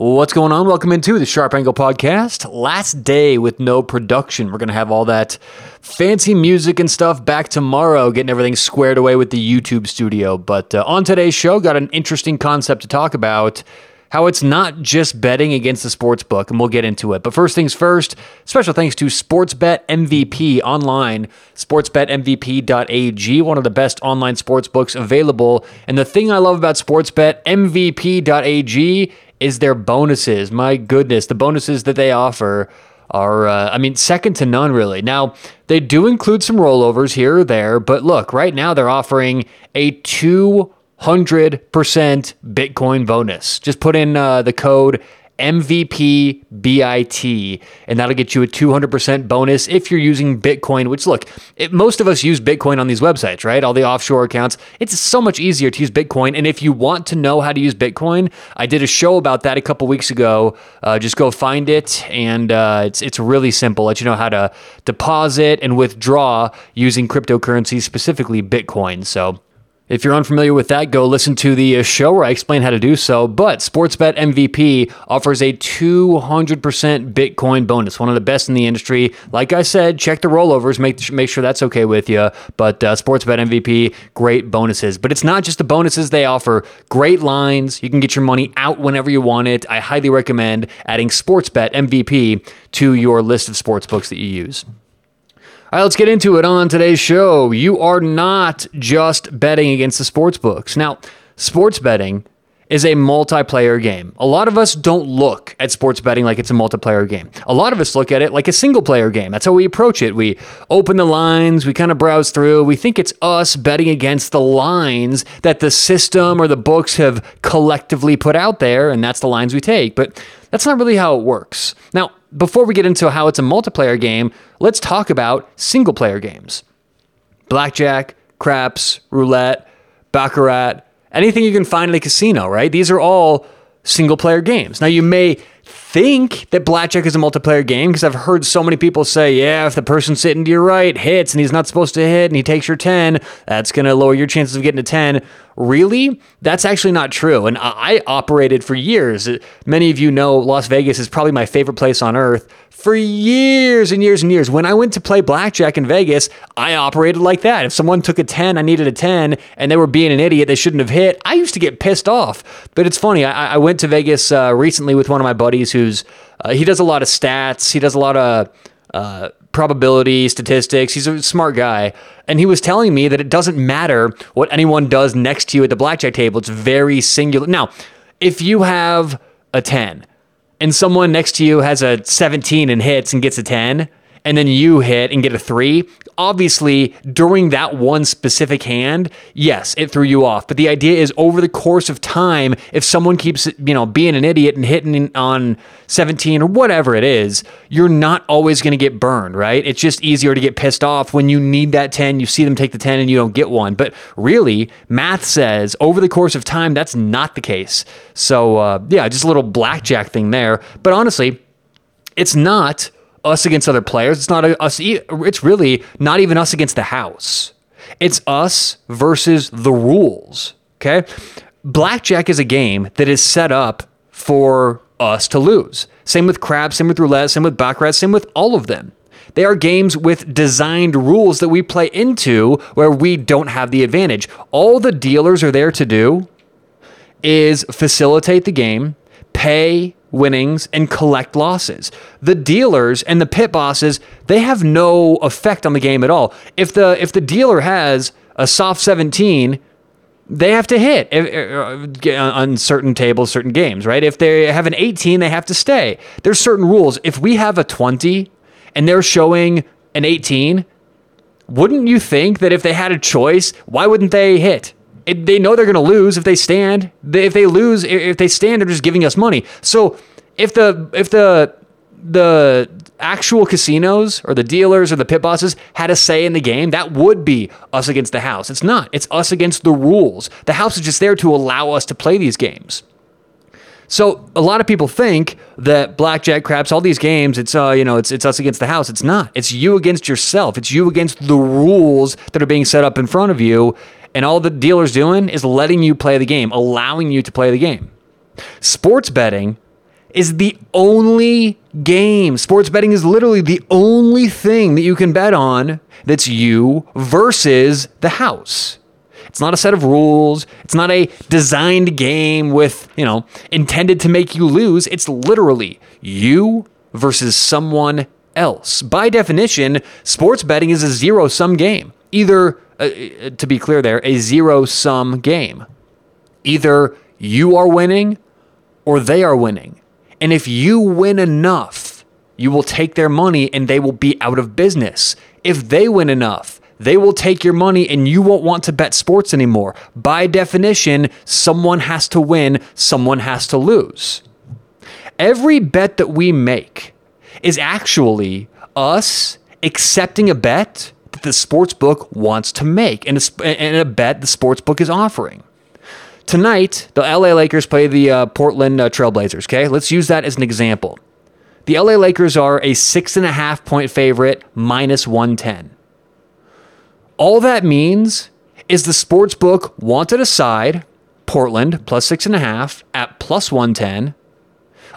What's going on? Welcome into the Sharp Angle Podcast. Last day with no production. We're going to have all that fancy music and stuff back tomorrow, getting everything squared away with the YouTube studio. But uh, on today's show, got an interesting concept to talk about how it's not just betting against the sports book, and we'll get into it. But first things first, special thanks to Sportsbet MVP online, sportsbetmvp.ag, one of the best online sports books available. And the thing I love about Sportsbet MVP.ag is their bonuses. My goodness, the bonuses that they offer are, uh, I mean, second to none, really. Now, they do include some rollovers here or there, but look, right now they're offering a 200% Bitcoin bonus. Just put in uh, the code MVP BIT, and that'll get you a 200% bonus if you're using Bitcoin. Which, look, it, most of us use Bitcoin on these websites, right? All the offshore accounts. It's so much easier to use Bitcoin. And if you want to know how to use Bitcoin, I did a show about that a couple weeks ago. Uh, just go find it, and uh, it's it's really simple. Let you know how to deposit and withdraw using cryptocurrency, specifically Bitcoin. So if you're unfamiliar with that, go listen to the uh, show where I explain how to do so. But Sportsbet MVP offers a 200% Bitcoin bonus, one of the best in the industry. Like I said, check the rollovers, make make sure that's okay with you. But uh, Sportsbet MVP, great bonuses. But it's not just the bonuses they offer; great lines. You can get your money out whenever you want it. I highly recommend adding Sportsbet MVP to your list of sports books that you use. All right, let's get into it on today's show. You are not just betting against the sports books. Now, sports betting is a multiplayer game. A lot of us don't look at sports betting like it's a multiplayer game. A lot of us look at it like a single player game. That's how we approach it. We open the lines, we kind of browse through, we think it's us betting against the lines that the system or the books have collectively put out there, and that's the lines we take. But that's not really how it works. Now, before we get into how it's a multiplayer game, let's talk about single player games. Blackjack, craps, roulette, baccarat, anything you can find in a casino, right? These are all single player games. Now, you may think that blackjack is a multiplayer game because I've heard so many people say, yeah, if the person sitting to your right hits and he's not supposed to hit and he takes your 10, that's going to lower your chances of getting a 10. Really? That's actually not true. And I operated for years. Many of you know Las Vegas is probably my favorite place on earth for years and years and years. When I went to play blackjack in Vegas, I operated like that. If someone took a 10, I needed a 10, and they were being an idiot, they shouldn't have hit, I used to get pissed off. But it's funny, I, I went to Vegas uh, recently with one of my buddies who's, uh, he does a lot of stats, he does a lot of, uh, probability statistics. He's a smart guy. And he was telling me that it doesn't matter what anyone does next to you at the blackjack table. It's very singular. Now, if you have a 10 and someone next to you has a 17 and hits and gets a 10, and then you hit and get a three, obviously during that one specific hand, yes, it threw you off. But the idea is over the course of time, if someone keeps, you know, being an idiot and hitting on 17 or whatever it is, you're not always going to get burned, right? It's just easier to get pissed off when you need that 10, you see them take the 10 and you don't get one. But really, math says over the course of time, that's not the case. So, uh, yeah, just a little blackjack thing there. But honestly, it's not us against other players. It's not a, us. It's really not even us against the house. It's us versus the rules. Okay. Blackjack is a game that is set up for us to lose. Same with craps, same with roulette, same with baccarat, same with all of them. They are games with designed rules that we play into where we don't have the advantage. All the dealers are there to do is facilitate the game, pay winnings and collect losses. The dealers and the pit bosses, they have no effect on the game at all. If the if the dealer has a soft 17, they have to hit eh, eh, eh, on certain tables, certain games, right? If they have an 18, they have to stay. There's certain rules. If we have a 20 and they're showing an 18, wouldn't you think that if they had a choice, why wouldn't they hit? It, they know they're going to lose if they stand. They, if they lose, if they stand, they're just giving us money. So if the if the the actual casinos or the dealers or the pit bosses had a say in the game, that would be us against the house. It's not. It's us against the rules. The house is just there to allow us to play these games. So a lot of people think that blackjack, craps, all these games, it's uh, you know, it's it's us against the house. It's not. It's you against yourself. It's you against the rules that are being set up in front of you, and all the dealer's doing is letting you play the game, allowing you to play the game. Sports betting is the only game. Sports betting is literally the only thing that you can bet on that's you versus the house. It's not a set of rules. It's not a designed game with, you know, intended to make you lose. It's literally you versus someone else. By definition, sports betting is a zero sum game. Either, uh, uh, to be clear there, a zero sum game. Either you are winning or they are winning. And if you win enough, you will take their money and they will be out of business. If they win enough, they will take your money and you won't want to bet sports anymore. By definition, someone has to win, someone has to lose. Every bet that we make is actually us accepting a bet that the sports book wants to make and a, and a bet the sports book is offering. Tonight, the LA Lakers play the uh, Portland uh, Trailblazers. Okay, let's use that as an example. The LA Lakers are a six and a half point favorite, minus 110. All that means is the sports book wanted a side, Portland plus six and a half at plus 110,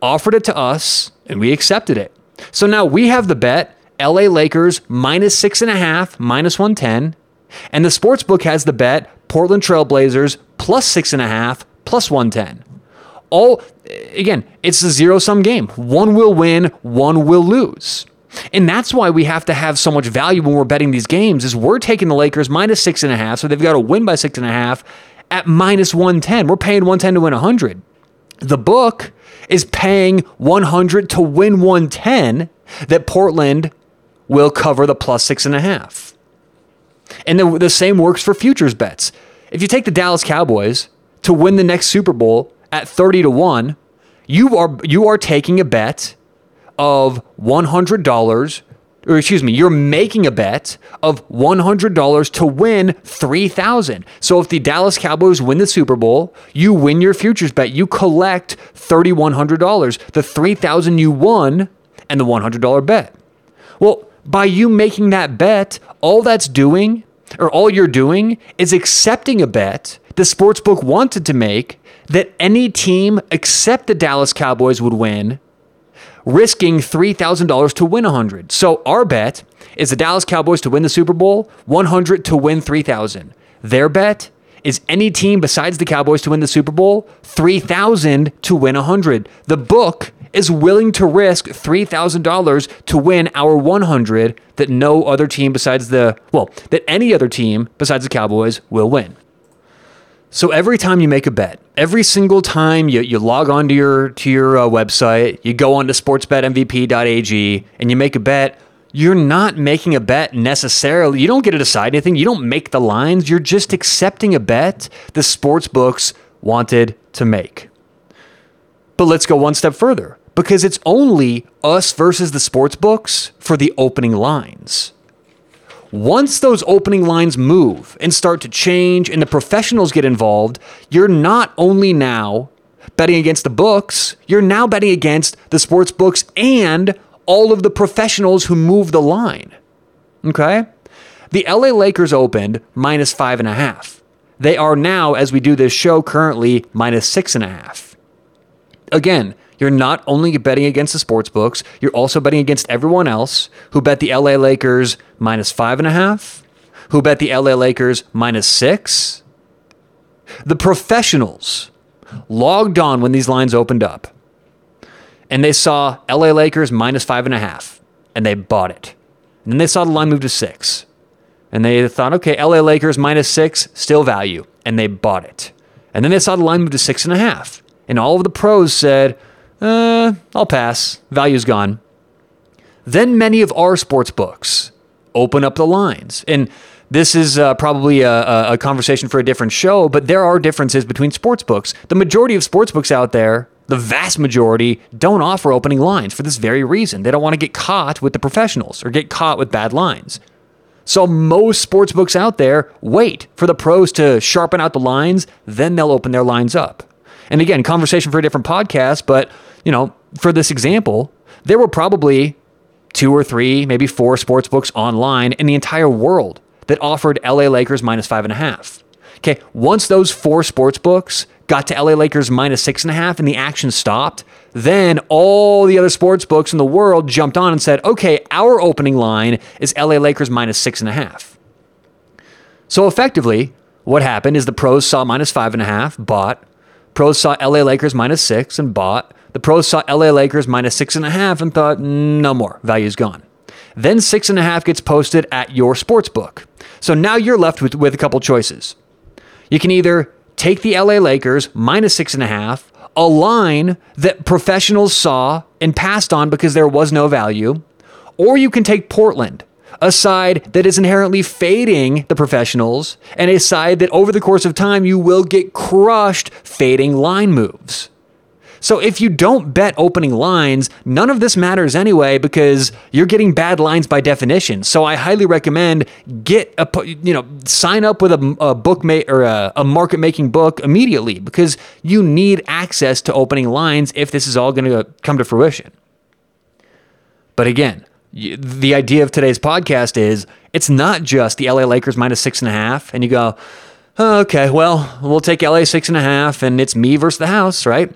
offered it to us, and we accepted it. So now we have the bet LA Lakers minus six and a half, minus 110, and the sports book has the bet Portland Trailblazers plus six and a half, plus 110. All, again, it's a zero sum game. One will win, one will lose. And that's why we have to have so much value when we're betting these games is we're taking the Lakers minus six and a half, so they've got to win by six and a half at minus 110. We're paying 110 to win 100. The book is paying 100 to win 110 that Portland will cover the plus six and a half. And the, the same works for futures bets. If you take the Dallas Cowboys to win the next Super Bowl at 30 to 1, you are you are taking a bet of $100 or excuse me, you're making a bet of $100 to win 3000. So if the Dallas Cowboys win the Super Bowl, you win your futures bet. You collect $3100, the 3000 you won and the $100 bet. Well, by you making that bet, all that's doing or all you're doing is accepting a bet the sportsbook wanted to make that any team except the Dallas Cowboys would win, risking $3,000 to win 100. So our bet is the Dallas Cowboys to win the Super Bowl, 100 to win 3,000. Their bet is any team besides the Cowboys to win the Super Bowl, 3,000 to win 100. The book is willing to risk $3,000 to win our 100 that no other team besides the, well, that any other team besides the Cowboys will win. So every time you make a bet, every single time you, you log onto your to your uh, website, you go onto sportsbetmvp.ag and you make a bet, you're not making a bet necessarily. You don't get to decide anything. You don't make the lines. You're just accepting a bet the sports books wanted to make. But let's go one step further because it's only us versus the sports books for the opening lines. Once those opening lines move and start to change and the professionals get involved, you're not only now betting against the books, you're now betting against the sports books and all of the professionals who move the line. Okay? The LA Lakers opened minus five and a half. They are now, as we do this show, currently minus six and a half. Again, you're not only betting against the sports books, you're also betting against everyone else who bet the LA Lakers minus five and a half, who bet the LA Lakers minus six. The professionals logged on when these lines opened up and they saw LA Lakers minus five and a half and they bought it. And then they saw the line move to six and they thought, okay, LA Lakers minus six, still value. And they bought it. And then they saw the line move to six and a half. And all of the pros said, uh, I'll pass. Value's gone. Then many of our sports books open up the lines. And this is uh, probably a, a, conversation for a different show, but there are differences between sports books. The majority of sports books out there, the vast majority, don't offer opening lines for this very reason. They don't want to get caught with the professionals or get caught with bad lines. So most sports books out there wait for the pros to sharpen out the lines, then they'll open their lines up. And again, conversation for a different podcast, but you know, for this example, there were probably two or three, maybe four sports books online in the entire world that offered LA Lakers minus five and a half. Okay, once those four sports books got to LA Lakers minus six and a half and the action stopped, Then all the other sports books in the world jumped on and said, okay, our opening line is LA Lakers minus six and a half. So effectively, what happened is the pros saw minus five and a half, bought. Pros saw LA Lakers minus six and bought. The pros saw LA Lakers minus six and a half and thought, no more, value's gone. Then six and a half gets posted at your sports book. So now you're left with, with a couple choices. You can either take the LA Lakers minus six and a half, a line that professionals saw and passed on because there was no value, or you can take Portland, a side that is inherently fading the professionals, and a side that over the course of time you will get crushed fading line moves. So if you don't bet opening lines, none of this matters anyway because you're getting bad lines by definition. So I highly recommend get a you know sign up with a, a book ma- or a, a market making book immediately because you need access to opening lines if this is all going to come to fruition. But again, the idea of today's podcast is it's not just the LA Lakers minus six and a half, and you go, oh, okay, well, we'll take LA six and a half, and it's me versus the house, right?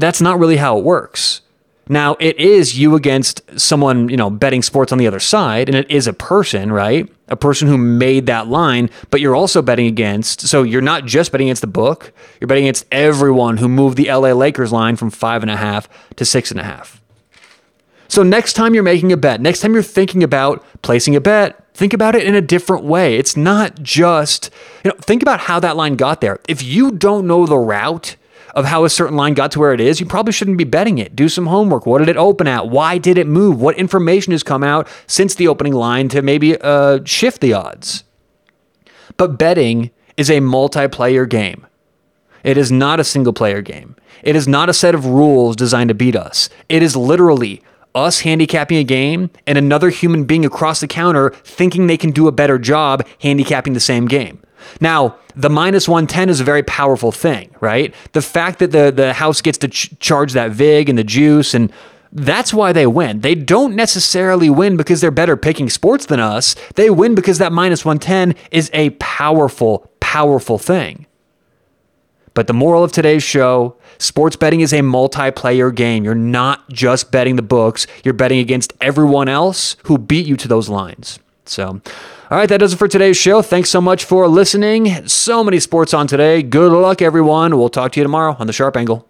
That's not really how it works. Now, it is you against someone, you know, betting sports on the other side, and it is a person, right? A person who made that line, but you're also betting against, so you're not just betting against the book, you're betting against everyone who moved the LA Lakers line from five and a half to six and a half. So, next time you're making a bet, next time you're thinking about placing a bet, think about it in a different way. It's not just, you know, think about how that line got there. If you don't know the route, of how a certain line got to where it is, you probably shouldn't be betting it. Do some homework. What did it open at? Why did it move? What information has come out since the opening line to maybe uh, shift the odds? But betting is a multiplayer game. It is not a single player game. It is not a set of rules designed to beat us. It is literally us handicapping a game and another human being across the counter thinking they can do a better job handicapping the same game. Now, the minus 110 is a very powerful thing, right? The fact that the, the house gets to ch- charge that VIG and the juice, and that's why they win. They don't necessarily win because they're better picking sports than us. They win because that minus 110 is a powerful, powerful thing. But the moral of today's show sports betting is a multiplayer game. You're not just betting the books, you're betting against everyone else who beat you to those lines. So, all right, that does it for today's show. Thanks so much for listening. So many sports on today. Good luck, everyone. We'll talk to you tomorrow on the Sharp Angle.